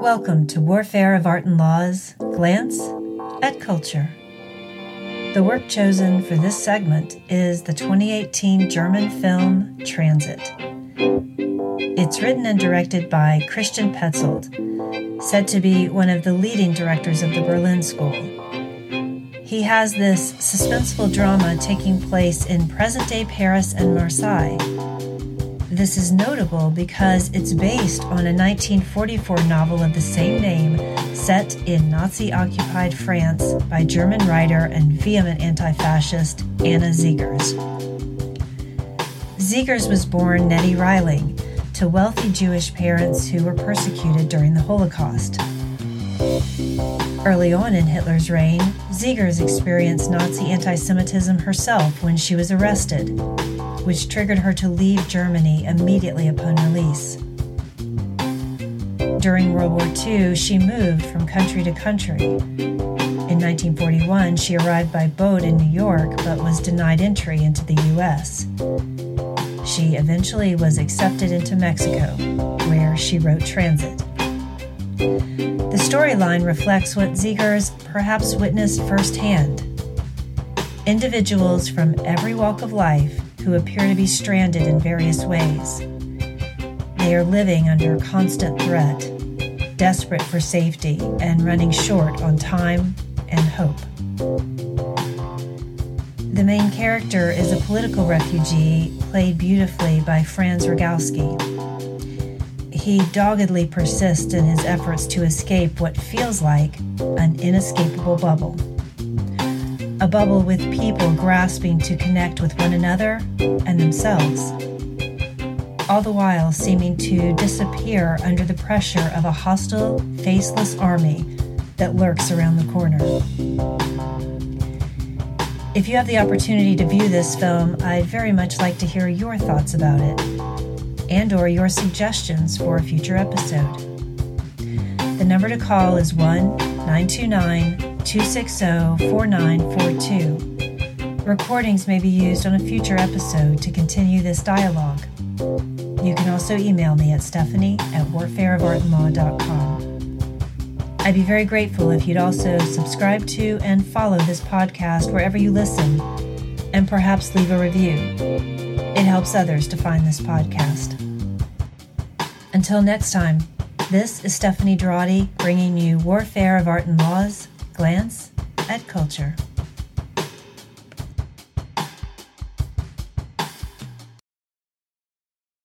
Welcome to Warfare of Art and Laws Glance at Culture. The work chosen for this segment is the 2018 German film Transit. It's written and directed by Christian Petzold, said to be one of the leading directors of the Berlin School. He has this suspenseful drama taking place in present day Paris and Marseille this is notable because it's based on a 1944 novel of the same name set in Nazi occupied France by German writer and vehement anti fascist Anna Seghers. Seghers was born Netty Reiling to wealthy Jewish parents who were persecuted during the Holocaust. Early on in Hitler's reign, Seghers experienced Nazi anti Semitism herself when she was arrested which triggered her to leave Germany immediately upon release. During World War II, she moved from country to country. In 1941, she arrived by boat in New York but was denied entry into the U.S. She eventually was accepted into Mexico, where she wrote Transit. The storyline reflects what Seghers perhaps witnessed firsthand. Individuals from every walk of life who appear to be stranded in various ways. They are living under constant threat, desperate for safety, and running short on time and hope. The main character is a political refugee played beautifully by Franz Rogowski. He doggedly persists in his efforts to escape what feels like an inescapable bubble a bubble with people grasping to connect with one another and themselves, all the while seeming to disappear under the pressure of a hostile, faceless army that lurks around the corner. If you have the opportunity to view this film, I'd very much like to hear your thoughts about it and or your suggestions for a future episode. The number to call is 1 929 260 4942. Recordings may be used on a future episode to continue this dialogue. You can also email me at stephanie at warfareofartandlaw.com. I'd be very grateful if you'd also subscribe to and follow this podcast wherever you listen, and perhaps leave a review. It helps others to find this podcast. Until next time, this is Stephanie Durati bringing you Warfare of Art and Laws glance at culture.